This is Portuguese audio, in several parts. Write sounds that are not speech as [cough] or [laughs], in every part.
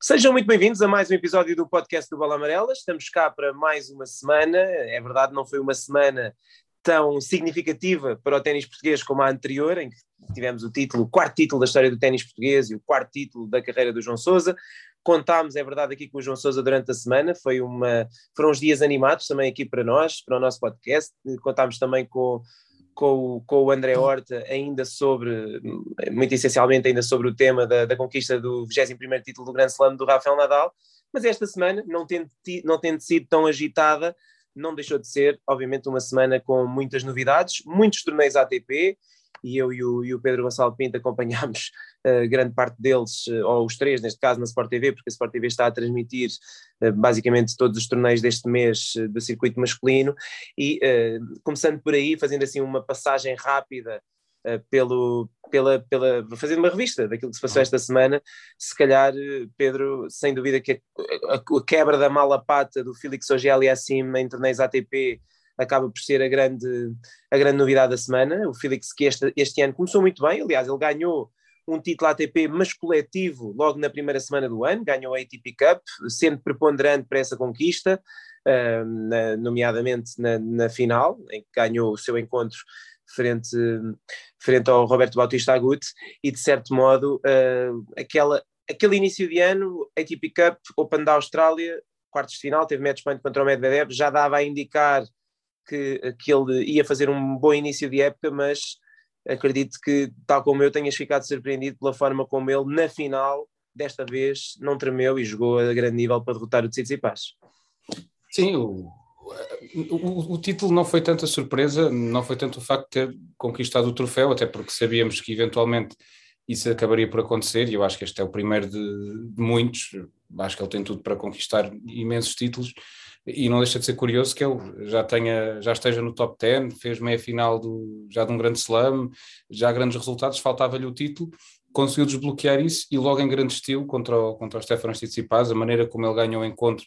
Sejam muito bem-vindos a mais um episódio do podcast do Bola Amarela. Estamos cá para mais uma semana. É verdade, não foi uma semana tão significativa para o ténis português como a anterior, em que tivemos o título, o quarto título da história do ténis português e o quarto título da carreira do João Sousa. Contámos, é verdade, aqui com o João Sousa durante a semana, foi uma, foram uns dias animados também aqui para nós, para o nosso podcast. Contámos também com com, com o André Horta ainda sobre, muito essencialmente ainda sobre o tema da, da conquista do 21º título do Grande Slam do Rafael Nadal, mas esta semana, não tendo, não tendo sido tão agitada, não deixou de ser, obviamente, uma semana com muitas novidades, muitos torneios ATP, e eu e o, e o Pedro Gonçalo Pinto acompanhámos uh, [laughs] grande parte deles, uh, ou os três neste caso, na Sport TV, porque a Sport TV está a transmitir uh, basicamente todos os torneios deste mês do circuito masculino, e começando por aí, fazendo assim uma passagem rápida pelo, pela, pela, fazendo uma revista daquilo que se passou esta semana, se calhar, Pedro, sem dúvida que a, a, a quebra da mala pata do Félix Ogeli acima em torneios ATP acaba por ser a grande, a grande novidade da semana. O Felix, que este, este ano começou muito bem, aliás, ele ganhou um título ATP, mas coletivo, logo na primeira semana do ano, ganhou a ATP Cup, sendo preponderante para essa conquista, uh, na, nomeadamente na, na, final, em que ganhou o seu encontro frente, frente ao Roberto Bautista Agut, e de certo modo, uh, aquela, aquele início de ano, ATP Cup, Open da Austrália, quartos de final, teve match point contra o Medvedev, já dava a indicar que, que ele ia fazer um bom início de época, mas acredito que, tal como eu, tenhas ficado surpreendido pela forma como ele, na final, desta vez, não tremeu e jogou a grande nível para derrotar o Tsitsipas. Sim, o, o, o, título não foi tanta surpresa, não foi tanto o facto de ter conquistado o troféu, até porque sabíamos que eventualmente isso acabaria por acontecer, e eu acho que este é o primeiro de, de muitos, acho que ele tem tudo para conquistar imensos títulos, e não deixa de ser curioso que ele já tenha, já esteja no top 10, fez meia final do, já de um grande slam, já grandes resultados, faltava-lhe o título, conseguiu desbloquear isso e logo em grande estilo contra o, contra o Stefano Tsitsipas, a maneira como ele ganhou o encontro,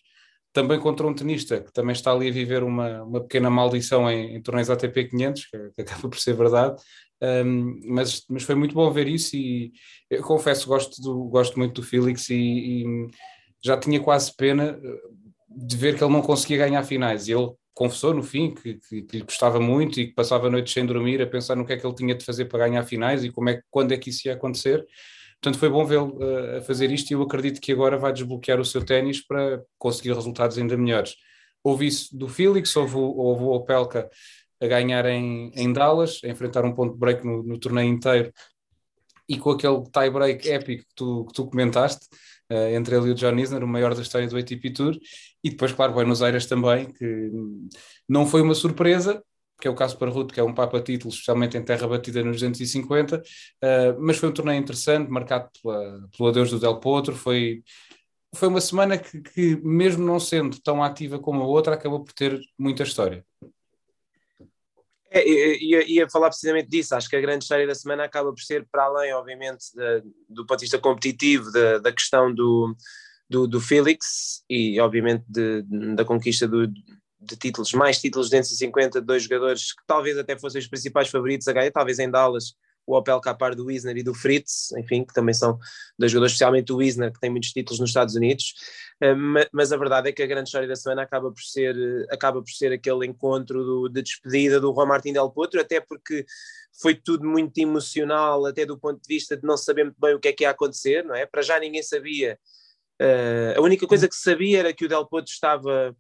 também contra um tenista que também está ali a viver uma, uma pequena maldição em, em torneios ATP 500, que, que acaba por ser verdade, um, mas, mas foi muito bom ver isso e eu confesso, gosto, do, gosto muito do Felix e, e já tinha quase pena de ver que ele não conseguia ganhar finais. E ele confessou no fim que, que, que, lhe gostava muito e que passava noites sem dormir a pensar no que é que ele tinha de fazer para ganhar finais e como é, quando é que isso ia acontecer. Portanto, foi bom vê-lo uh, a fazer isto e eu acredito que agora vai desbloquear o seu ténis para conseguir resultados ainda melhores. Houve isso do Felix, houve, houve o Opelka a ganhar em, em Dallas, a enfrentar um ponto break no, no torneio inteiro e com aquele tie break épico que tu, que tu comentaste, entre ele e o John Isner, o maior da história do ATP Tour, e depois, claro, Buenos Aires também, que não foi uma surpresa, que é o caso para Ruth, que é um papa título, especialmente em terra batida nos 250, uh, mas foi um torneio interessante, marcado pela, pelo adeus do Del Potro, foi, foi uma semana que, que, mesmo não sendo tão ativa como a outra, acabou por ter muita história. É, ia, ia falar precisamente disso. Acho que a grande história da semana acaba por ser, para além, obviamente, de, do ponto de vista competitivo, da, da questão do, do, do e, obviamente, de, da conquista do, de títulos, mais títulos de 250 de dois jogadores que talvez até fossem os principais favoritos a ganhar, talvez em Dallas o Opel Capar do Wisner e do Fritz, enfim, que também são dois jogadores, especialmente o Wisner, que tem muitos títulos nos Estados Unidos, eh, mas a verdade é que a grande história da semana acaba por ser, eh, acaba por ser aquele encontro do, de despedida do Juan Martín Del Potro, até porque foi tudo muito emocional, até do ponto de vista de não saber muito bem o que é que ia acontecer, não é? Para já ninguém sabia, uh, a única coisa que sabia era que o Del Potro estava,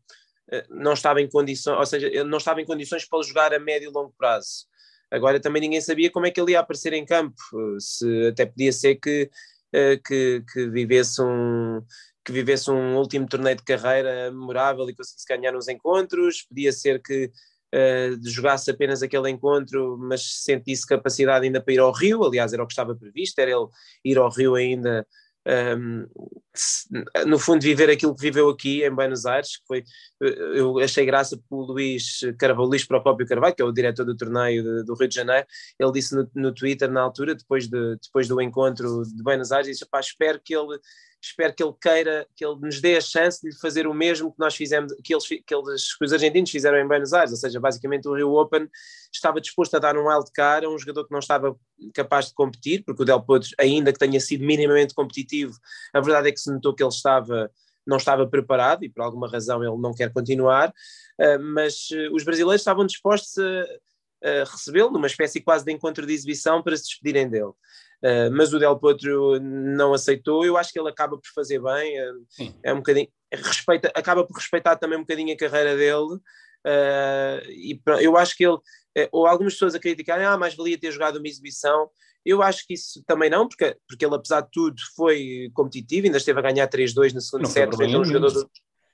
não estava em condições, ou seja, não estava em condições para jogar a médio e longo prazo. Agora também ninguém sabia como é que ele ia aparecer em campo, se até podia ser que, eh, que, que vivesse um que vivesse um último torneio de carreira memorável e conseguisse ganhar uns encontros, podia ser que uh, jogasse apenas aquele encontro, mas sentisse capacidade ainda para ir ao Rio, aliás era o que estava previsto, era ele ir ao Rio ainda um, no fundo viver aquilo que viveu aqui em Buenos Aires, que foi, eu achei graça o Luís Carvalho, Luís Procópio Carvalho, que é o diretor do torneio de, do Rio de Janeiro, ele disse no, no, Twitter na altura, depois, de, depois do encontro de Buenos Aires, disse, espero que ele espero que ele queira, que ele nos dê a chance de fazer o mesmo que nós fizemos, que, eles, que, eles, que os argentinos fizeram em Buenos Aires, ou seja, basicamente o Rio Open estava disposto a dar um wild card a um jogador que não estava capaz de competir, porque o Del Potro, ainda que tenha sido minimamente competitivo, a verdade é que se notou que ele estava não estava preparado e por alguma razão ele não quer continuar, eh, mas eh, os brasileiros estavam dispostos a recebê-lo numa espécie quase de encontro de exibição para se despedirem dele. Uh, mas o Del Potro não aceitou. Eu acho que ele acaba por fazer bem, uh, é um bocadinho, respeita, acaba por respeitar também um bocadinho a carreira dele. Uh, e eu acho que ele, ou algumas pessoas a criticarem, ah, mais valia ter jogado uma exibição. Eu acho que isso também não, porque, porque ele, apesar de tudo, foi competitivo, ainda esteve a ganhar 3-2 na segunda set, frente a um jogador do,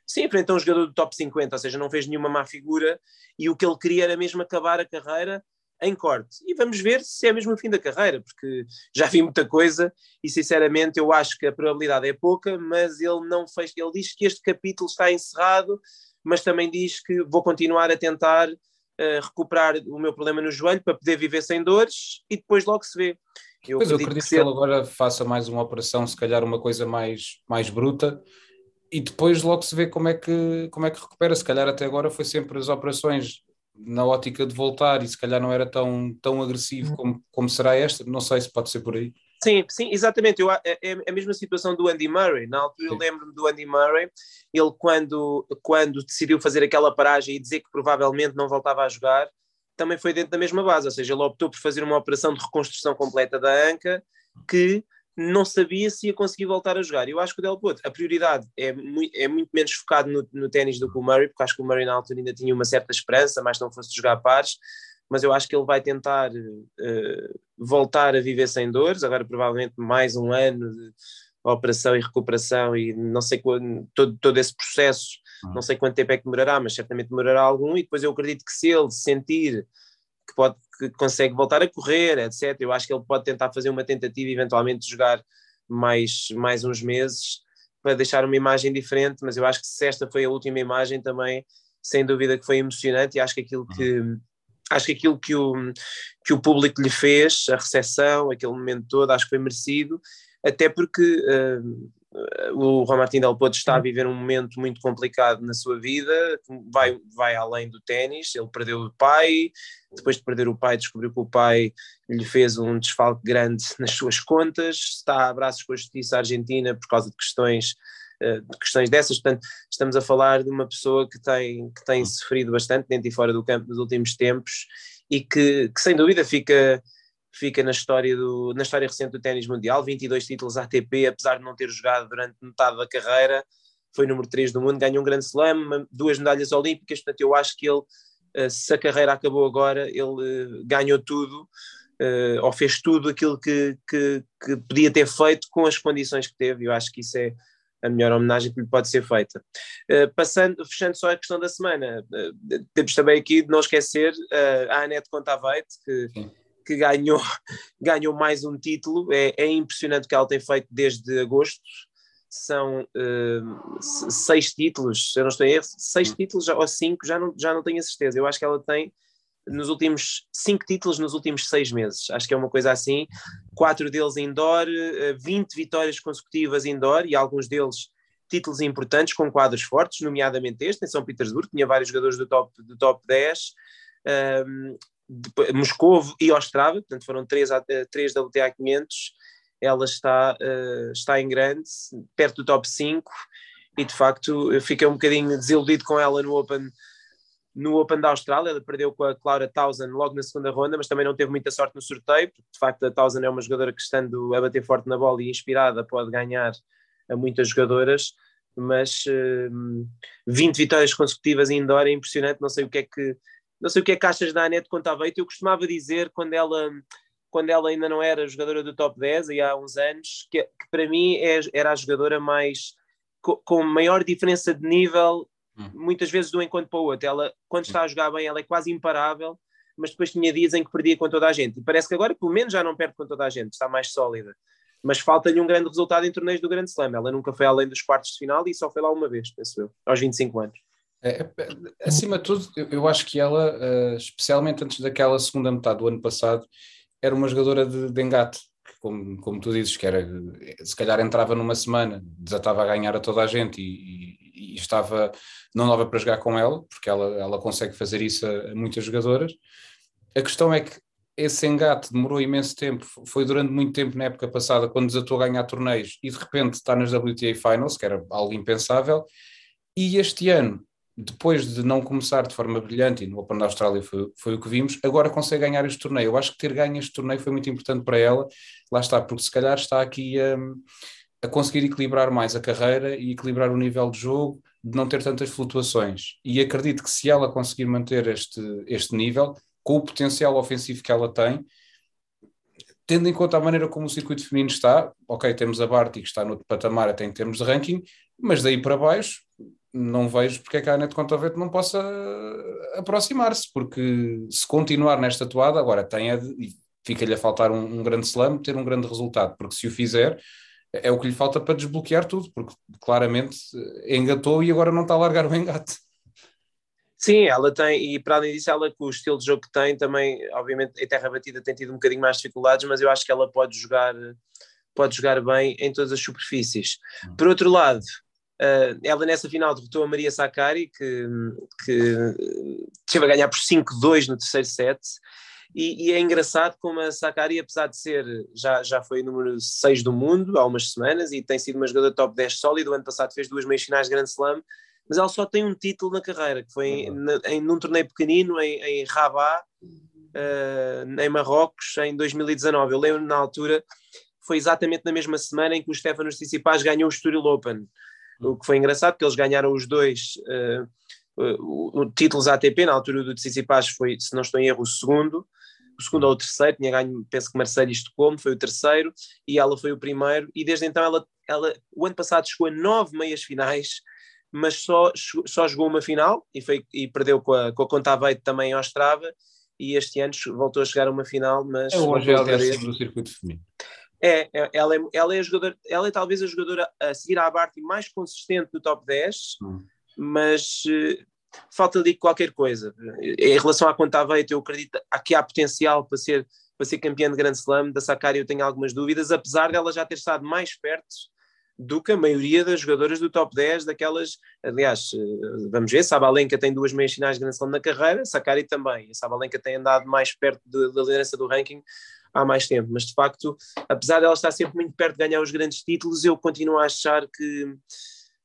Sim, enfrentou um jogador do top 50, ou seja, não fez nenhuma má figura e o que ele queria era mesmo acabar a carreira em corte. E vamos ver se é mesmo o fim da carreira, porque já vi muita coisa e sinceramente eu acho que a probabilidade é pouca, mas ele não fez, ele diz que este capítulo está encerrado, mas também diz que vou continuar a tentar uh, recuperar o meu problema no joelho para poder viver sem dores e depois logo se vê. Eu pois acredito eu acredito que, que ele agora faça mais uma operação, se calhar uma coisa mais, mais bruta, e depois logo se vê como é que como é que recupera. Se calhar até agora foi sempre as operações na ótica de voltar e se calhar não era tão, tão agressivo como, como será esta. Não sei se pode ser por aí. Sim, sim, exatamente. Eu, é, é a mesma situação do Andy Murray. Na altura sim. eu lembro-me do Andy Murray, ele quando, quando decidiu fazer aquela paragem e dizer que provavelmente não voltava a jogar, também foi dentro da mesma base, ou seja, ele optou por fazer uma operação de reconstrução completa da anca que não sabia se ia conseguir voltar a jogar. Eu acho que o Del Potro, a prioridade é muito, é muito menos focado no, no ténis do que o Murray, porque acho que o Murray na altura ainda tinha uma certa esperança, mas não fosse jogar pares, mas eu acho que ele vai tentar uh, voltar a viver sem dores, agora provavelmente mais um ano de operação e recuperação e não sei quando, todo, todo esse processo, uhum. não sei quanto tempo é que demorará, mas certamente demorará algum, e depois eu acredito que se ele sentir que pode que consegue voltar a correr, etc. Eu acho que ele pode tentar fazer uma tentativa, eventualmente de jogar mais, mais uns meses para deixar uma imagem diferente, mas eu acho que se esta foi a última imagem também, sem dúvida que foi emocionante e acho que aquilo que uhum. acho que aquilo que o, que o público lhe fez, a recepção, aquele momento todo, acho que foi merecido, até porque uh, o Juan Martín Del Potro está a viver um momento muito complicado na sua vida, vai, vai além do ténis, ele perdeu o pai, depois de perder o pai descobriu que o pai lhe fez um desfalque grande [laughs] nas suas contas, está a braços com a justiça argentina por causa de questões eh, de questões dessas, portanto estamos a falar de uma pessoa que tem, que tem sofrido bastante dentro e fora do campo nos últimos tempos e que, que sem dúvida fica fica na história, do, na história recente do ténis mundial, 22 títulos ATP, apesar de não ter jogado durante metade da carreira, foi número 3 do mundo, ganhou um grande slam, duas medalhas olímpicas, portanto eu acho que ele, eh, se a carreira acabou agora, ele eh, ganhou tudo, eh, ou fez tudo aquilo que, que, que podia ter feito com as condições que teve, eu acho que isso é a melhor homenagem que lhe pode ser feita. Passando, fechando só a questão da semana, temos também aqui de não esquecer a Anete Contaveit, que Sim que ganhou, [laughs] ganhou mais um título. É, é impressionante o que ela tem feito desde agosto. São uh, seis títulos, eu não estou em erro, seis títulos ou cinco, já não, já não tenho a certeza. Eu acho que ela tem nos últimos cinco títulos nos últimos seis meses. Acho que é uma coisa assim. Quatro deles indoor, 20 vitórias consecutivas indoor e alguns deles títulos importantes com quadros fortes, nomeadamente este em São Petersburgo, tinha vários jogadores do top, do top 10. Um, Moscovo e Ostrava, portanto foram três, três WTA 500, ela está, uh, está em grande, perto do top 5, e de facto eu fiquei um bocadinho desiludido com ela no Open, no Open da Austrália, ela perdeu com a Clara Townsend logo na segunda ronda, mas também não teve muita sorte no sorteio, porque de facto a Townsend é uma jogadora que estando a bater forte na bola e inspirada pode ganhar a muitas jogadoras, mas uh, eh, 20 vitórias consecutivas indoor é impressionante, não sei o que é que não sei o que é achas da Anete Veito, eu costumava dizer quando ela, quando ela ainda não era jogadora do top 10, aí há uns anos, que, que para mim é, era a jogadora mais com, com maior diferença de nível, hum. muitas vezes de um encontro para o outro. Ela, quando hum. está a jogar bem, ela é quase imparável, mas depois tinha dias em que perdia com toda a gente. E parece que agora, pelo menos, já não perde com toda a gente, está mais sólida. Mas falta-lhe um grande resultado em torneios do Grande Slam. Ela nunca foi além dos quartos de final e só foi lá uma vez, penso eu, aos 25 anos. É, é, acima de tudo, eu, acho que ela, uh, especialmente antes daquela segunda metade do ano passado, era uma jogadora de, de engate, que como, como tu dizes, que era se calhar entrava numa semana, desatava a ganhar a toda a gente e, e, e estava, não dava para jogar com ela, porque ela, ela consegue fazer isso a, a muitas jogadoras. A questão é que esse engate demorou imenso tempo, foi durante muito tempo na época passada, quando desatou a ganhar torneios e de repente está nas WTA Finals, que era algo impensável, e este ano, depois de não começar de forma brilhante, e no Open da Austrália foi, foi o que vimos, agora consegue ganhar este torneio. Eu acho que ter ganho este torneio foi muito importante para ela, lá está, porque se calhar está aqui a, a conseguir equilibrar mais a carreira e equilibrar o nível de jogo, de não ter tantas flutuações. E acredito que se ela conseguir manter este, este nível, com o potencial ofensivo que ela tem, tendo em conta a maneira como o circuito feminino está, ok, temos a Barty que está no patamar até em termos de ranking, mas daí para baixo não vejo porque é que a Anete Contovete não possa aproximar-se, porque se continuar nesta toada, agora tem a fica-lhe a faltar um, um, grande slam, ter um grande resultado, porque se o fizer é o que lhe falta para desbloquear tudo, porque claramente engatou e agora não está a largar o engate. Sim, ela tem, e para além disso, ela com o estilo de jogo que tem, também, obviamente, em terra batida tem tido um bocadinho mais dificuldades, mas eu acho que ela pode jogar, pode jogar bem em todas as superfícies. Hum. Por outro lado, ela nessa final derrotou a Maria Sakkari, que, que teve a ganhar por 5-2 no terceiro set, e, e, é engraçado como a Sakkari, apesar de ser, já, já foi número 6 do mundo há umas semanas, e tem sido uma jogadora top 10 sólido, o ano passado fez duas meias finais de Grand Slam, mas ela só tem um título na carreira, que foi em, em, num torneio pequenino em, em Rabat, uh, em Marrocos, em 2019. Eu lembro na altura, foi exatamente na mesma semana em que o Stefanos Tsitsipas ganhou o Estoril Open, o que foi engraçado, porque eles ganharam os dois uh, uh, títulos ATP, na altura do Tsitsipas foi, se não estou em erro, o segundo, o segundo ou o terceiro, tinha ganho, penso que Marcelo Estocolmo foi o terceiro, e ela foi o primeiro, e desde então ela, ela o ano passado chegou a nove meias finais, mas só, só jogou uma final e, foi, e perdeu com a, com a Conta Aveiro também em Ostrava. E este ano voltou a chegar a uma final, mas... É o Angel do circuito feminino. É, é, ela é, ela é a jogadora, ela é talvez a jogadora a seguir à Barty mais consistente do top 10, hum. mas uh, falta ali qualquer coisa. Em relação à Conta Aveiro, eu acredito que há potencial para ser, para ser campeã de Grand Slam, da Sakari eu tenho algumas dúvidas, apesar dela já ter estado mais perto do que a maioria das jogadoras do top 10, daquelas, aliás, eh, vamos ver, Sabalenka tem duas meias finais de Grand Slam na carreira, Sakari também, a Sabalenka tem andado mais perto da liderança do ranking há mais tempo, mas de facto, apesar dela estar sempre muito perto de ganhar os grandes títulos, eu continuo a achar que,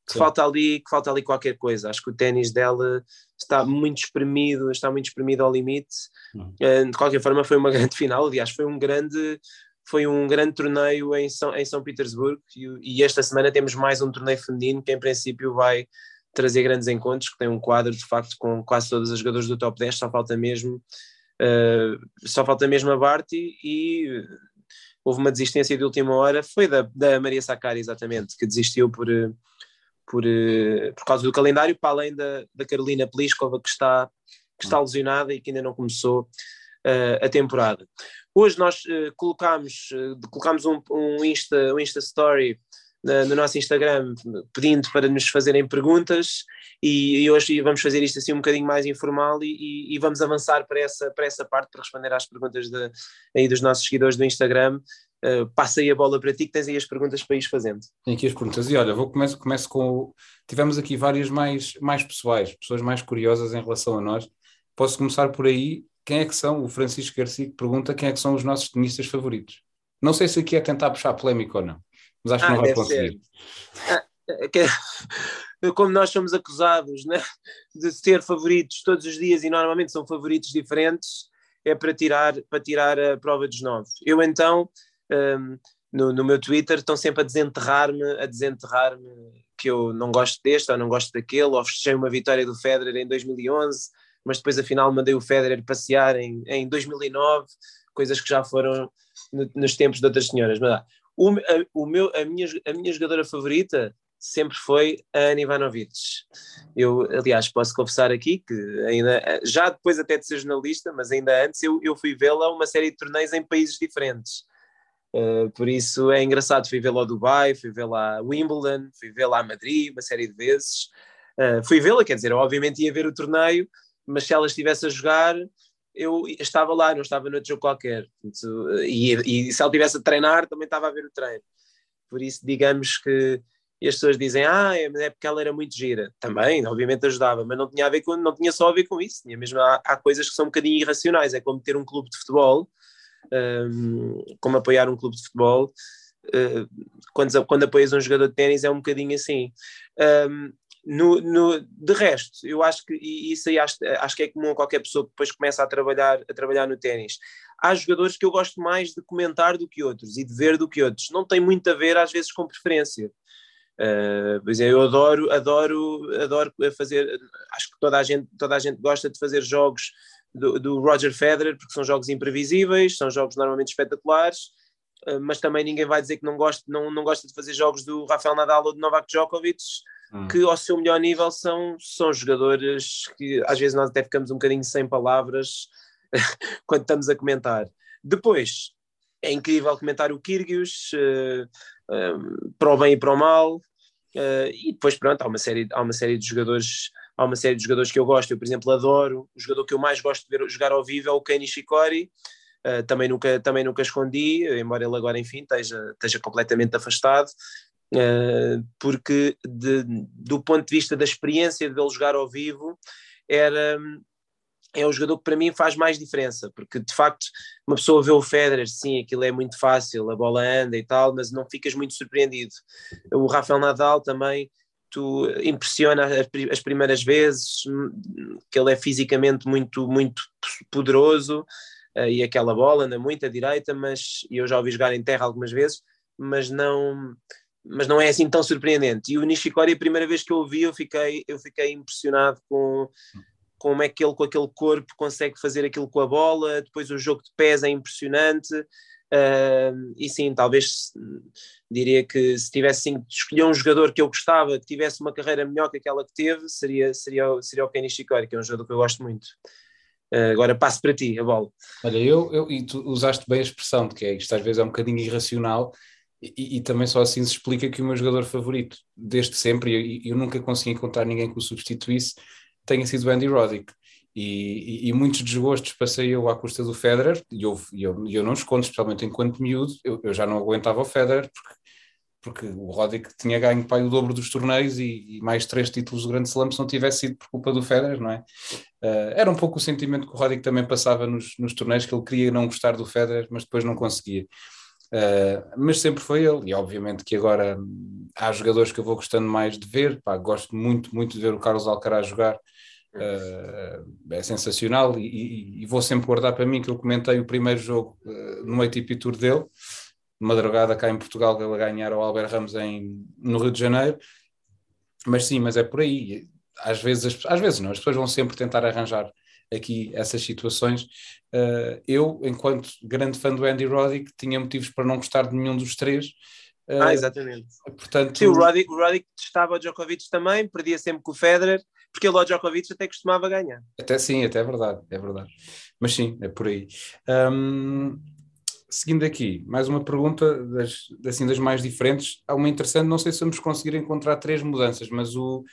que falta ali, que falta ali qualquer coisa, acho que o ténis dela está muito espremido, está muito espremido ao limite, uhum. De qualquer forma foi uma [laughs] grande final, aliás, foi um grande foi um grande torneio em São, em São Petersburgo. E, e, esta semana temos mais um torneio feminino que em princípio vai trazer grandes encontros, que tem um quadro de facto com quase todas as jogadoras do top 10, só falta mesmo uh, só falta mesmo a Barty e houve uma desistência de última hora, foi da, da Maria Sakkari exatamente, que desistiu por, por, por causa do calendário, para além da, da Carolina Pliskova que está, que está lesionada e que ainda não começou uh, a temporada. Hoje nós uh, colocámos, uh, colocámos um, um, Insta, um Insta Story uh, no nosso Instagram pedindo para nos fazerem perguntas e, e, hoje vamos fazer isto assim um bocadinho mais informal e, e, vamos avançar para essa, para essa parte para responder às perguntas de, aí dos nossos seguidores do Instagram. Uh, passa aí a bola para ti que tens aí as perguntas para ir fazendo. Tem aqui as perguntas e olha, vou começo, começo com tivemos aqui várias mais, mais pessoais, pessoas mais curiosas em relação a nós. Posso começar por aí quem é que são, o Francisco Garcia pergunta quem é que são os nossos tenistas favoritos. Não sei se aqui é tentar puxar polémica ou não, mas acho ah, que não vai conseguir. Ah, é [laughs] como nós somos acusados né, de ter favoritos todos os dias e normalmente são favoritos diferentes, é para tirar, para tirar a prova dos nove. Eu então, um, no, no meu Twitter, estão sempre a desenterrar-me, a desenterrar-me que eu não gosto deste ou não gosto daquele, ou fechei uma vitória do Federer em 2011 mas depois afinal mandei o Federer passear em, em 2009, coisas que já foram no, nos tempos de outras senhoras. Mas, ah, o, a, o meu, a, minha, a minha jogadora favorita sempre foi a Ana Ivanovic. Eu, aliás, posso confessar aqui que ainda, já depois até de ser jornalista, mas ainda antes eu, eu fui vê-la uma série de torneios em países diferentes. Uh, por isso é engraçado, fui vê-la ao Dubai, fui vê-la a Wimbledon, fui vê-la a Madrid uma série de vezes. Uh, fui vê-la, quer dizer, obviamente ia ver o torneio, mas se ela estivesse a jogar, eu estava lá, não estava noutro jogo qualquer. E, e, se ela estivesse a treinar, também estava a ver o treino. Por isso, digamos que e as pessoas dizem, ah, é, é porque ela era muito gira. Também, obviamente ajudava, mas não tinha, a ver com, não tinha só a ver com isso. Tinha mesmo, há, há coisas que são um bocadinho irracionais. É como ter um clube de futebol, um, como apoiar um clube de futebol. Uh, quando, quando apoias um jogador de ténis é um bocadinho assim. Um, no, no, de resto, eu acho que, isso aí acho, acho que é comum a qualquer pessoa que depois começa a trabalhar, a trabalhar no ténis. Há jogadores que eu gosto mais de comentar do que outros e de ver do que outros. Não tem muito a ver, às vezes, com preferência. Uh, pois é, eu adoro, adoro, adoro fazer. Acho que toda a gente, toda a gente gosta de fazer jogos do, do Roger Federer, porque são jogos imprevisíveis, são jogos normalmente espetaculares. Uh, mas também ninguém vai dizer que não gosta, não, não gosta de fazer jogos do Rafael Nadal ou do Novak Djokovic, hum. que ao seu melhor nível são, são jogadores que às vezes nós até ficamos um bocadinho sem palavras [laughs] quando estamos a comentar. Depois, é incrível comentar o Kyrgios, uh, uh, para o bem e para o mal, uh, e depois pronto, há uma, série, há uma série de jogadores há uma série de jogadores que eu gosto, eu por exemplo adoro, o jogador que eu mais gosto de ver jogar ao vivo é o Kenny Shikori, uh, também, nunca, também nunca escondi, embora ele agora enfim esteja, esteja completamente afastado, porque de, do ponto de vista da experiência de ele jogar ao vivo, era, é o jogador que para mim faz mais diferença, porque de facto uma pessoa vê o Federer, sim, aquilo é muito fácil, a bola anda e tal, mas não ficas muito surpreendido. O Rafael Nadal também, tu impressiona as primeiras vezes, que ele é fisicamente muito, muito poderoso, eh, e aquela bola anda muito à direita, mas eu já ouvi jogar em terra algumas vezes, mas não mas não é assim tão surpreendente. E o Nishikori, a primeira vez que eu o vi, eu fiquei, eu fiquei impressionado com, como é que ele com aquele corpo consegue fazer aquilo com a bola, depois o jogo de pés é impressionante, uh, e sim, talvez diria que se tivesse de escolher um jogador que eu gostava, que tivesse uma carreira melhor que aquela que teve, seria, seria, seria o Kenny Shikori, que é um jogador que eu gosto muito. Uh, agora passo para ti a bola. Olha, eu, eu, e tu usaste bem a expressão de que é, isto às vezes é um bocadinho irracional, e, e, também só assim se explica que o meu jogador favorito, desde sempre, e eu, eu, nunca consegui encontrar ninguém que o substituísse, tenha sido o Andy Roddick. E, e, e, muitos desgostos passei eu à custa do Federer, e eu, eu, eu não escondo, especialmente enquanto miúdo, eu, eu já não aguentava o Federer, porque, porque o Roddick tinha ganho pai, o dobro dos torneios e, e, mais três títulos do Grande Slam se não tivesse sido por culpa do Federer, não é? Uh, era um pouco o sentimento que o Roddick também passava nos, nos torneios, que ele queria não gostar do Federer, mas depois não conseguia. Uh, mas sempre foi ele, e obviamente que agora há jogadores que eu vou gostando mais de ver, pá, gosto muito, muito de ver o Carlos Alcaraz jogar, Uh, é sensacional e, e, e, vou sempre guardar para mim que eu comentei o primeiro jogo uh, no ATP Tour dele, de madrugada cá em Portugal, que ele ganhar ao Albert Ramos em, no Rio de Janeiro. Mas sim, mas é por aí. Às vezes, às vezes não, as pessoas vão sempre tentar arranjar aqui essas situações. Uh, eu, enquanto grande fã do Andy Roddick, tinha motivos para não gostar de nenhum dos três. ah, exatamente. Portanto, Sim, o Roddick, o Roddick testava o Djokovic também, perdia sempre com o Federer porque ele ao Djokovic até costumava ganhar. Até sim, até é verdade, é verdade. Mas sim, é por aí. Um, seguindo aqui, mais uma pergunta das, assim, das mais diferentes. Há uma interessante, não sei se vamos conseguir encontrar três mudanças, mas o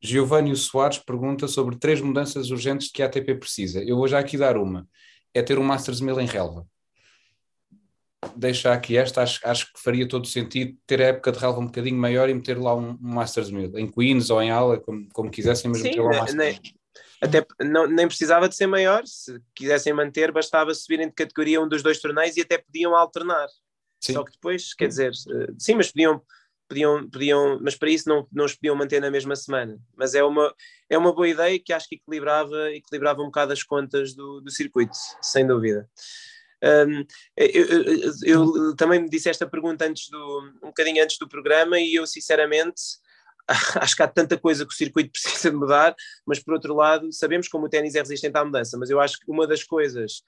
Giovanni Soares pergunta sobre três mudanças urgentes que a ATP precisa. Eu vou já aqui dar uma. É ter um Masters 1000 em relva deixar aqui esta, acho, acho que faria todo sentido ter a época de relva um bocadinho maior e meter lá um, um Masters 1000, em Queens ou em Aula, como, como quisessem, mas Sim, meter lá um Masters nem, até não, nem precisava de ser maior, se quisessem manter, bastava subirem de categoria um dos dois torneios e até podiam alternar. Sim. Só que depois, quer dizer, eh, sim, mas podiam, podiam, podiam mas para isso não, não os podiam manter na mesma semana. Mas é uma, é uma boa ideia que acho que equilibrava, equilibrava um bocado as contas do, do circuito, sem dúvida. Um, eu, eu, eu, também me disse esta pergunta antes do, um bocadinho antes do programa e eu sinceramente [laughs] acho que há tanta coisa que o circuito [laughs] precisa de mudar, mas por outro lado sabemos como o ténis é resistente à mudança, mas eu acho que uma das coisas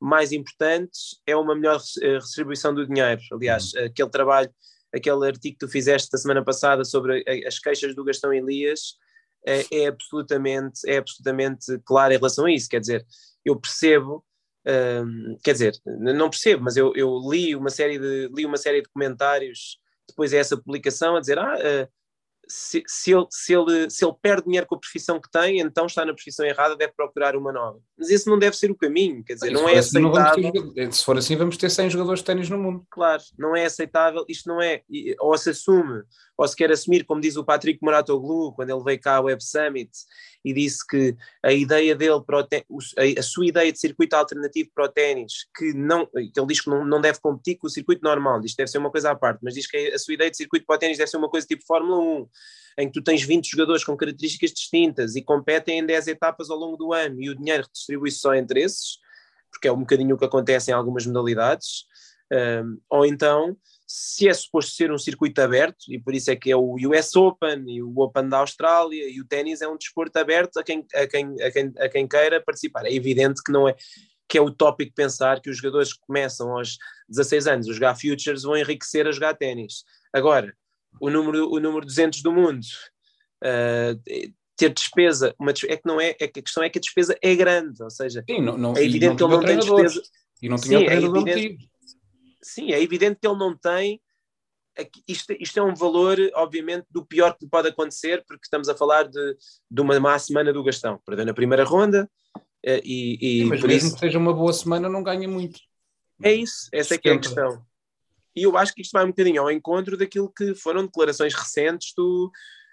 mais importantes é uma melhor distribuição do dinheiro. Aliás, uhum. aquele trabalho, aquele artigo que tu fizeste da semana passada sobre as queixas do Gastão Elias é, é absolutamente, é absolutamente claro em relação a isso. Quer dizer, eu percebo quer dizer, não percebo, mas eu, eu, li, uma série de, li uma série de comentários depois a essa publicação a dizer: Ah, uh, se, se, ele, se, ele, se ele perde dinheiro com a profissão que tem, então está na profissão errada, deve procurar uma nova. Mas esse não deve ser o caminho, quer dizer, não é assim, aceitável. Não ter, se for assim, vamos ter 100 jogadores de ténis no mundo. Claro, não é aceitável, isto não é, ou se assume, ou se quer assumir, como diz o Patrick Moratoglu, quando ele veio cá ao Web Summit e disse que a ideia dele, a, sua ideia de circuito alternativo para o ténis, que, não, que ele diz que não, não deve competir com o circuito normal, isto deve ser uma coisa à parte, mas diz que a sua ideia de circuito para o ténis deve ser uma coisa tipo Fórmula 1, em que tu tens 20 jogadores com características distintas e competem em 10 etapas ao longo do ano e o dinheiro redistribui-se só entre esses, porque é um bocadinho o que acontece em algumas modalidades, um, ou então, se é suposto ser um circuito aberto, e por isso é que é o US Open e o Open da Austrália, e o ténis é um desporto aberto a quem, a, quem, a, quem, a quem queira participar. É evidente que não é que é utópico pensar que os jogadores que começam aos 16 anos a jogar futures vão enriquecer a jogar ténis. Agora, o número, o número 200 do mundo, uh, ter despesa, uma, é que não é, é que a questão é que a despesa é grande, ou seja, sim, não, não, é evidente que ele não tem despesa. E não tinha sim, é evidente, sim, é evidente que ele não tem. Isto, isto é um valor, obviamente, do pior que pode acontecer, porque estamos a falar de, de uma má semana do Gastão. Perdeu na primeira ronda, eh, e, e sim, mas mesmo isso... que seja uma boa semana, não ganha muito. É isso, essa é que é a questão. E eu acho que isto vai um bocadinho ao encontro daquilo que foram declarações recentes do,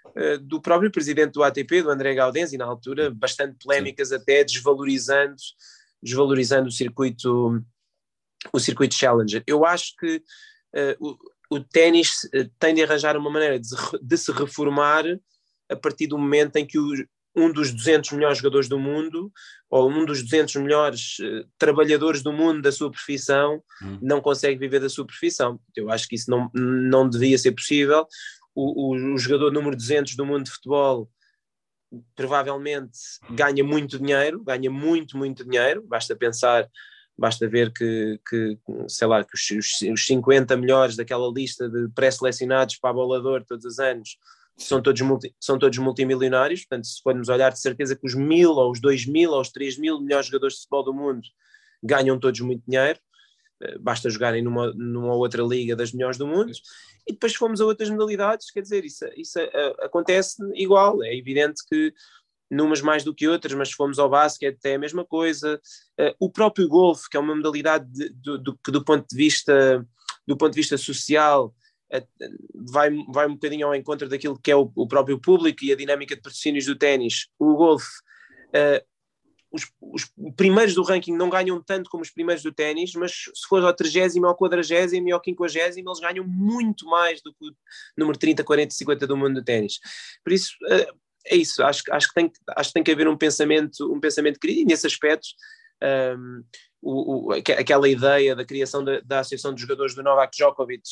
uh, do próprio presidente do ATP, do André Gaudenzi, na altura, bastante polémicas até, desvalorizando, desvalorizando o circuito, o circuito Challenger. Eu acho que uh, o, o ténis uh, tem de arranjar uma maneira de, de se reformar a partir do momento em que o, um dos 200 melhores jogadores do mundo ou um dos 200 melhores uh, trabalhadores do mundo da sua profissão hum. não consegue viver da sua profissão. Eu acho que isso não, não devia ser possível. O, o, o, jogador número 200 do mundo de futebol provavelmente ganha muito dinheiro, ganha muito, muito dinheiro. Basta pensar, basta ver que, que sei lá, que os, os 50 melhores daquela lista de pré-selecionados para bolador todos os anos são todos, multi, são todos multimilionários, portanto, se formos olhar, de certeza que os mil, ou os dois mil, ou os três mil melhores jogadores de futebol do mundo ganham todos muito dinheiro, eh, basta jogarem numa, numa outra liga das melhores do mundo, e depois fomos a outras modalidades, quer dizer, isso, isso uh, acontece igual, é evidente que numas mais do que outras, mas se fomos ao basquete é a mesma coisa, uh, o próprio golfe, que é uma modalidade de, do, do, que do ponto de vista do ponto de vista social vai, vai um bocadinho ao encontro daquilo que é o, o próprio público e a dinâmica de patrocínios do ténis. O golfe, uh, os, os, primeiros do ranking não ganham tanto como os primeiros do ténis, mas se for ao 30 ao 40 e ao 50 eles ganham muito mais do que o número 30, 40, 50 do mundo do ténis. Por isso, uh, é isso, acho, acho, que tem, acho que tem que haver um pensamento, um pensamento crítico nesse aspecto. Um, ehm, o, o, aquela ideia da criação da, da Associação de Jogadores do Novak Djokovic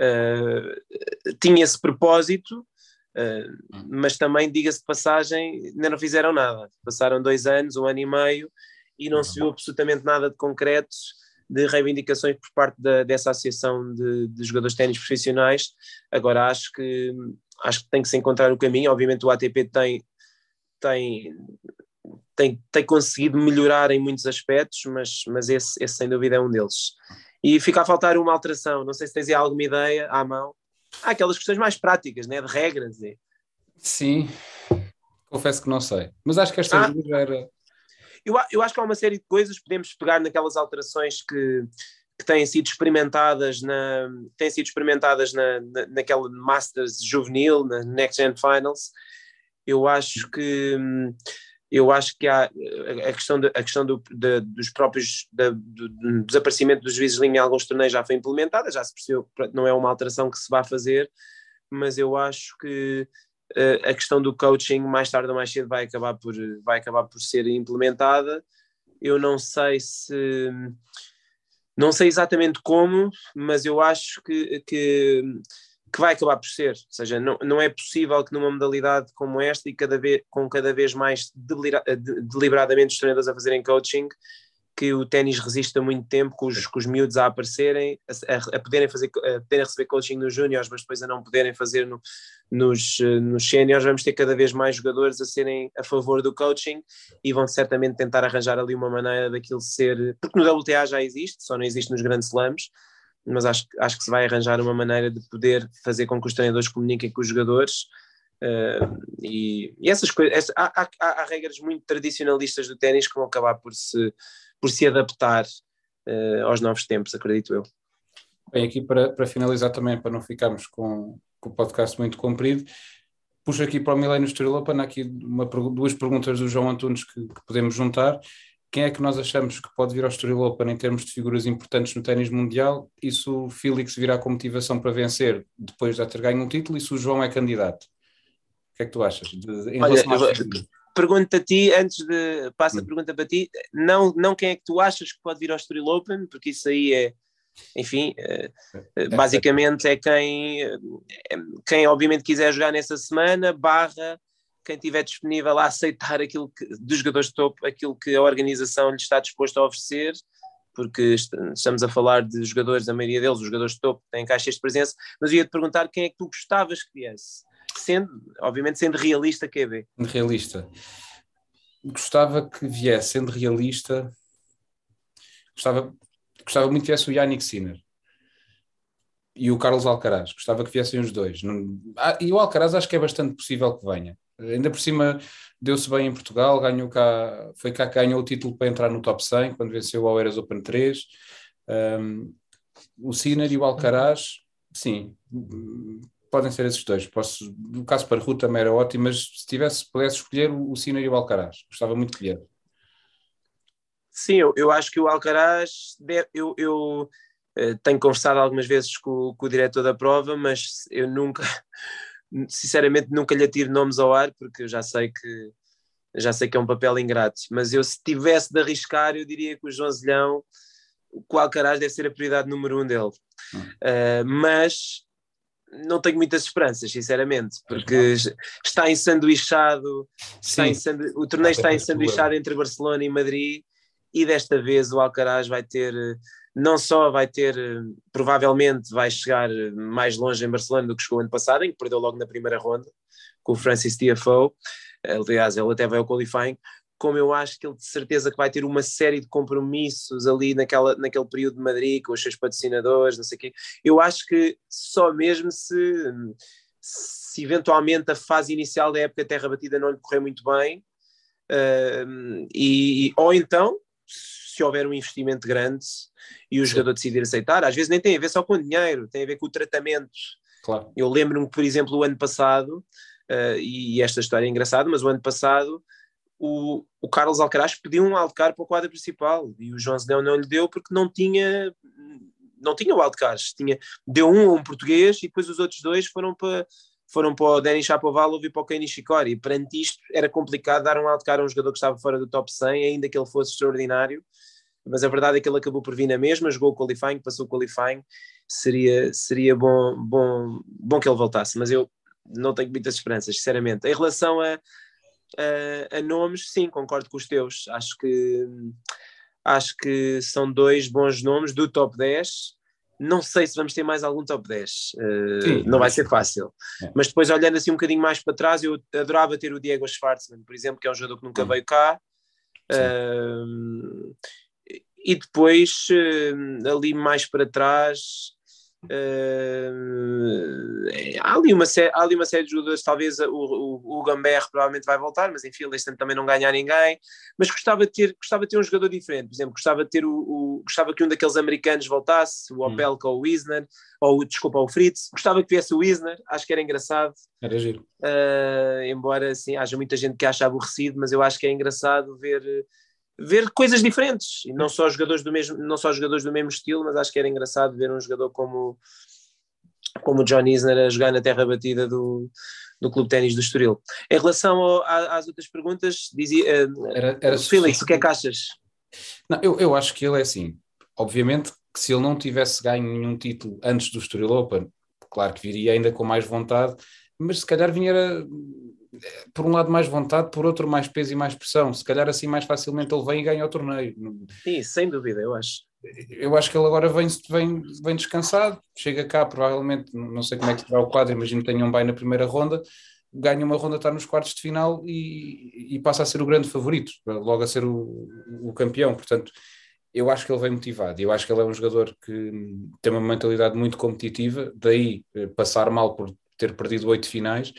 uh, tinha esse propósito, uh, mas também, diga-se de passagem, ainda não fizeram nada. Passaram dois anos, um ano e meio, e não se viu absolutamente nada de concreto de reivindicações por parte da, dessa associação de, de jogadores de ténis profissionais. Agora acho que acho que tem que se encontrar o caminho. Obviamente o ATP tem tem tem, tem conseguido melhorar em muitos aspectos, mas, mas esse, esse sem dúvida é um deles e fica a faltar uma alteração. Não sei se tens aí alguma ideia à mão. Há aquelas questões mais práticas, né? de regras. E... Sim, confesso que não sei. Mas acho que esta ah, era. Eu, eu acho que há uma série de coisas, podemos pegar naquelas alterações que, que têm sido experimentadas na têm sido experimentadas na, na, naquela Masters juvenil, na Next Gen Finals. Eu acho que eu acho que há a questão, de, a questão do, de, dos próprios do, do, desaparecimento dos juízes de linha em alguns torneios já foi implementada, já se percebeu não é uma alteração que se vai fazer, mas eu acho que uh, a questão do coaching mais tarde ou mais cedo vai acabar por, vai acabar por ser implementada. Eu não sei se não sei exatamente como, mas eu acho que, que que vai acabar por ser, ou seja, não, não é possível que numa modalidade como esta e cada vez, com cada vez mais deliberadamente os treinadores a fazerem coaching, que o ténis resista muito tempo com os, com os miúdos a aparecerem, a, a, poderem, fazer, a poderem receber coaching nos júniores, mas depois a não poderem fazer no, nos, nos séniores, vamos ter cada vez mais jogadores a serem a favor do coaching e vão certamente tentar arranjar ali uma maneira daquilo ser, porque no WTA já existe, só não existe nos grandes slams, mas acho, acho que se vai arranjar uma maneira de poder fazer com que os treinadores comuniquem com os jogadores Uh, e, e, essas coisas, há, há, há, regras muito tradicionalistas do ténis que vão acabar por se, por se adaptar uh, aos novos tempos, acredito eu. Bem, aqui para, para finalizar também, para não ficarmos com, com o podcast muito comprido, puxo aqui para o Milênio Open, há aqui uma, duas perguntas do João Antunes que, que, podemos juntar. Quem é que nós achamos que pode vir ao Estoril Open em termos de figuras importantes no ténis mundial? E se o Félix virá com motivação para vencer depois de ter ganho um título e se o João é candidato? que é que tu achas? De, em Olha, pergunto a ti, antes de. Passa a hum. pergunta para ti, não, não quem é que tu achas que pode vir ao Estoril Open, porque isso aí é. Enfim, é, é, basicamente é quem, é, quem obviamente quiser jogar nessa semana, barra quem estiver disponível a aceitar aquilo que, dos jogadores de topo, aquilo que a organização lhe está disposta a oferecer, porque estamos a falar de jogadores, a maioria deles, os jogadores de topo, têm caixas de presença, mas eu ia te perguntar quem é que tu gostavas que viesse sendo, obviamente, sendo realista, QB. Realista. Gostava que viesse, sendo realista, gostava, gostava muito que viesse o Yannick Sinner e o Carlos Alcaraz. Gostava que viessem os dois. Ah, e o Alcaraz acho que é bastante possível que venha. Ainda por cima deu-se bem em Portugal, ganhou cá, foi cá que ganhou o título para entrar no top 100 quando venceu o Aueras Open 3. Um, o Sinner e o Alcaraz, sim, podem ser esses dois. Posso, o caso para Ruta também era ótimo, mas se tivesse, pudesse escolher o Sina e o Alcaraz, gostava muito de viesse. Sim, eu, eu acho que o Alcaraz, deve, eu, eu uh, tenho conversado algumas vezes com, com, o diretor da prova, mas eu nunca, [laughs] sinceramente, nunca lhe atiro nomes ao ar, porque eu já sei que já sei que é um papel ingrato, mas eu se tivesse de arriscar, eu diria que o João Zelhão, o Alcaraz deve ser a prioridade número um dele. Hum. Uh, mas não tenho muitas esperanças, sinceramente, porque está ensanduichado, está ensandu... o torneio está ensanduichado entre Barcelona e Madrid e desta vez o Alcaraz vai ter, não só vai ter, provavelmente vai chegar mais longe em Barcelona do que chegou ano passado, em que perdeu logo na primeira ronda com o Francis Tiafoe, aliás ele até vai ao qualifying, como eu acho que ele de certeza que vai ter uma série de compromissos ali naquela, naquele período de Madrid, com os seus patrocinadores, não sei o quê. Eu acho que só mesmo se, se eventualmente a fase inicial da época Terra Batida não lhe correr muito bem, uh, e, ou então, se houver um investimento grande e o jogador decidir aceitar, às vezes nem tem a ver só com o dinheiro, tem a ver com o tratamento. Claro. Eu lembro-me, por exemplo, o ano passado, uh, e esta história é engraçada, mas o ano passado o, o Carlos Alcaraz pediu um wildcard para o quadro principal e o João Zedão não lhe deu porque não tinha não tinha wildcards, tinha, deu um a um português e depois os outros dois foram para foram para o Denis Shapovalov e para o Kenny Shikori, e perante isto era complicado dar um wildcard a um jogador que estava fora do top 100, ainda que ele fosse extraordinário, mas a verdade é que ele acabou por vir na mesma, jogou o qualifying, passou o qualifying, seria, seria bom, bom, bom que ele voltasse, mas eu não tenho muitas esperanças, sinceramente. Em relação a, a, a nomes, sim, concordo com os teus. Acho que acho que são dois bons nomes do top 10. Não sei se vamos ter mais algum top 10, uh, Sim, não vai ser fácil. É. Mas depois, olhando assim um bocadinho mais para trás, eu adorava ter o Diego Schwartzman, por exemplo, que é um jogador que nunca hum. veio cá. Uh, e depois, uh, ali mais para trás, Uh, há, ali uma há ali uma série de jogadores, talvez o, o, o Gamber provavelmente vai voltar, mas enfim, este ano também não ganha ninguém. Mas gostava de ter, gostava de ter um jogador diferente, por exemplo, gostava de ter o, o gostava que um daqueles americanos voltasse, o hum. Opelka hum. ou o Wisner, ou desculpa, o Fritz, gostava que viesse o Wisner, acho que era engraçado. Era giro. Uh, embora assim, haja muita gente que acha aborrecido, mas eu acho que é engraçado ver ver coisas diferentes e não só jogadores do mesmo não só jogadores do mesmo estilo mas acho que era engraçado ver um jogador como como o John Isner a jogar na terra batida do, do Clube Ténis do Estoril. Em relação ao, às outras perguntas, dizia uh, era, era Felix, o que é que achas? Não, eu, eu acho que ele é assim. Obviamente que se ele não tivesse ganho nenhum título antes do Estoril Open, claro que viria ainda com mais vontade, mas se calhar vinha por um lado mais vontade, por outro mais peso e mais pressão. Se calhar assim mais facilmente ele vem e ganha o torneio. Sim, sem dúvida, eu acho. Eu acho que ele agora vem, vem, vem descansado, chega cá, provavelmente, não sei como é que será o quadro, imagino que tenha um bem na primeira ronda, ganha uma ronda, está nos quartos de final e, e passa a ser o grande favorito, logo a ser o, o campeão. Portanto, eu acho que ele vem motivado. Eu acho que ele é um jogador que tem uma mentalidade muito competitiva, daí eh, passar mal por ter perdido oito finais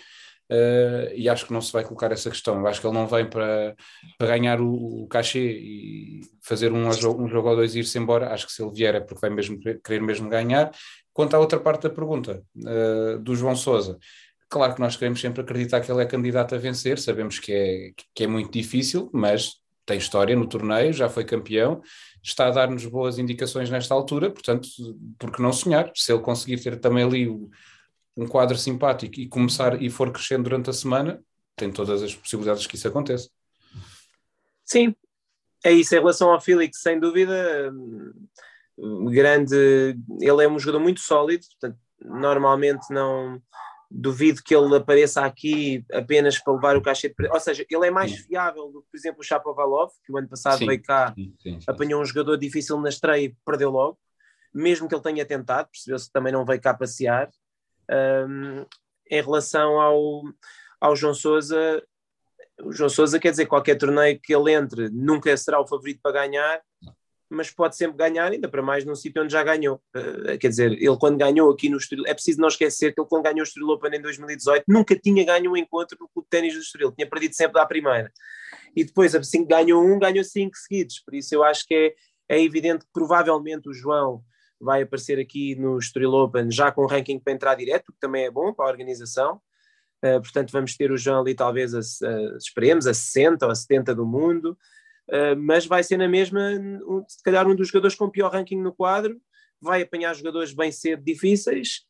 uh, e acho que não se vai colocar essa questão. Eu acho que ele não vem para, para ganhar o, o cachê e fazer um, um jogo ou dois e ir-se embora. Acho que se ele vier é porque vai mesmo querer mesmo ganhar. Quanto à outra parte da pergunta, uh, do João Sousa, claro que nós queremos sempre acreditar que ele é candidato a vencer, sabemos que é, que é muito difícil, mas tem história no torneio, já foi campeão, está a dar-nos boas indicações nesta altura, portanto, por que não sonhar? Se ele conseguir ter também ali um quadro simpático e começar e for crescendo durante a semana, tem todas as possibilidades que isso aconteça. Sim, é isso. Em relação ao Felix, sem dúvida, grande. Ele é um jogador muito sólido, portanto, normalmente não duvido que ele apareça aqui apenas para levar o cachê de... Ou seja, ele é mais fiável do que, por exemplo, o Chapovalov, que o ano passado sim, veio cá, sim, sim, apanhou um jogador difícil na estreia e perdeu logo, mesmo que ele tenha tentado, percebeu-se que também não veio cá passear. Um, em relação ao, ao João Sousa, o João Sousa quer dizer, qualquer torneio que ele entre nunca será o favorito para ganhar, mas pode sempre ganhar, ainda para mais num sítio onde já ganhou. Uh, quer dizer, ele quando ganhou aqui no Estoril, é preciso não esquecer que ele quando ganhou o Estoril Open em 2018 nunca tinha ganho um encontro no Clube de Ténis do Estoril, tinha perdido sempre da primeira. E depois, assim ganhou um, ganhou cinco seguidos. Por isso eu acho que é, é evidente que provavelmente o João vai aparecer aqui no Estoril Open já com ranking para entrar direto, que também é bom para a organização. Uh, portanto, vamos ter o João ali talvez, a, a, esperemos, a 60 ou a 70 do mundo. Uh, mas vai ser na mesma, um, se calhar, um dos jogadores com pior ranking no quadro, vai apanhar jogadores bem cedo difíceis,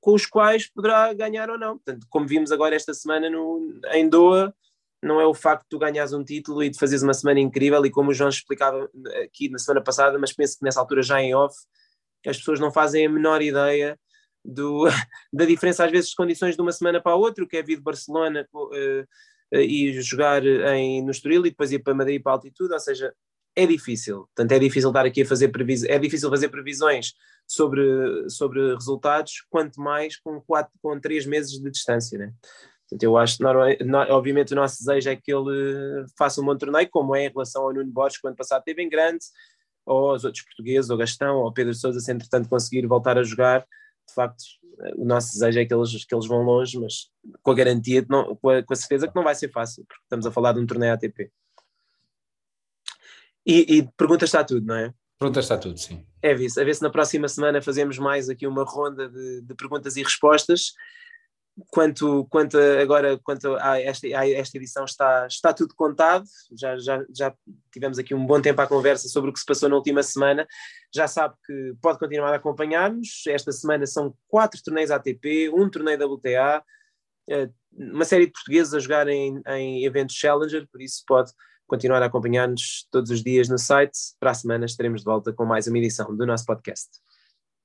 com os quais poderá ganhar ou não. Portanto, como vimos agora esta semana no, em Doha, não é o facto de tu ganhares um título e de fazeres uma semana incrível, e como o João explicava aqui na semana passada, mas penso que nessa altura já em off, as pessoas não fazem a menor ideia do, [laughs] da diferença às vezes de condições de uma semana para a outra, o que é vir de Barcelona uh, e jogar em, no Estoril e depois ir para Madrid para a altitude, ou seja, é difícil. Portanto, é difícil estar aqui a fazer previsões, é difícil fazer previsões sobre, sobre resultados, quanto mais com, quatro, com três meses de distância, né? Portanto, eu acho que, obviamente, o nosso desejo é que ele faça um bom torneio, como é em relação ao Nuno Borges, que ano passado teve em grande, ou aos outros portugueses, ou Gastão, ou Pedro Sousa, se entretanto conseguir voltar a jogar, de facto, o nosso desejo é que eles, que eles vão longe, mas com a garantia, de não, com, a, com a certeza que não vai ser fácil, porque estamos a falar de um torneio ATP. E, e perguntas está tudo, não é? Perguntas está tudo, sim. É a ver se na próxima semana fazemos mais aqui uma ronda de, de perguntas e respostas quanto, quanto agora quanto a esta, a esta edição está, está tudo contado, já, já, já tivemos aqui um bom tempo à conversa sobre o que se passou na última semana, já sabe que pode continuar a acompanhar-nos, esta semana são quatro torneios ATP, um torneio WTA, eh, uma série de portugueses a jogar em, em eventos Challenger, por isso pode continuar a acompanhar-nos todos os dias no site, para a semana estaremos de volta com mais uma edição do nosso podcast.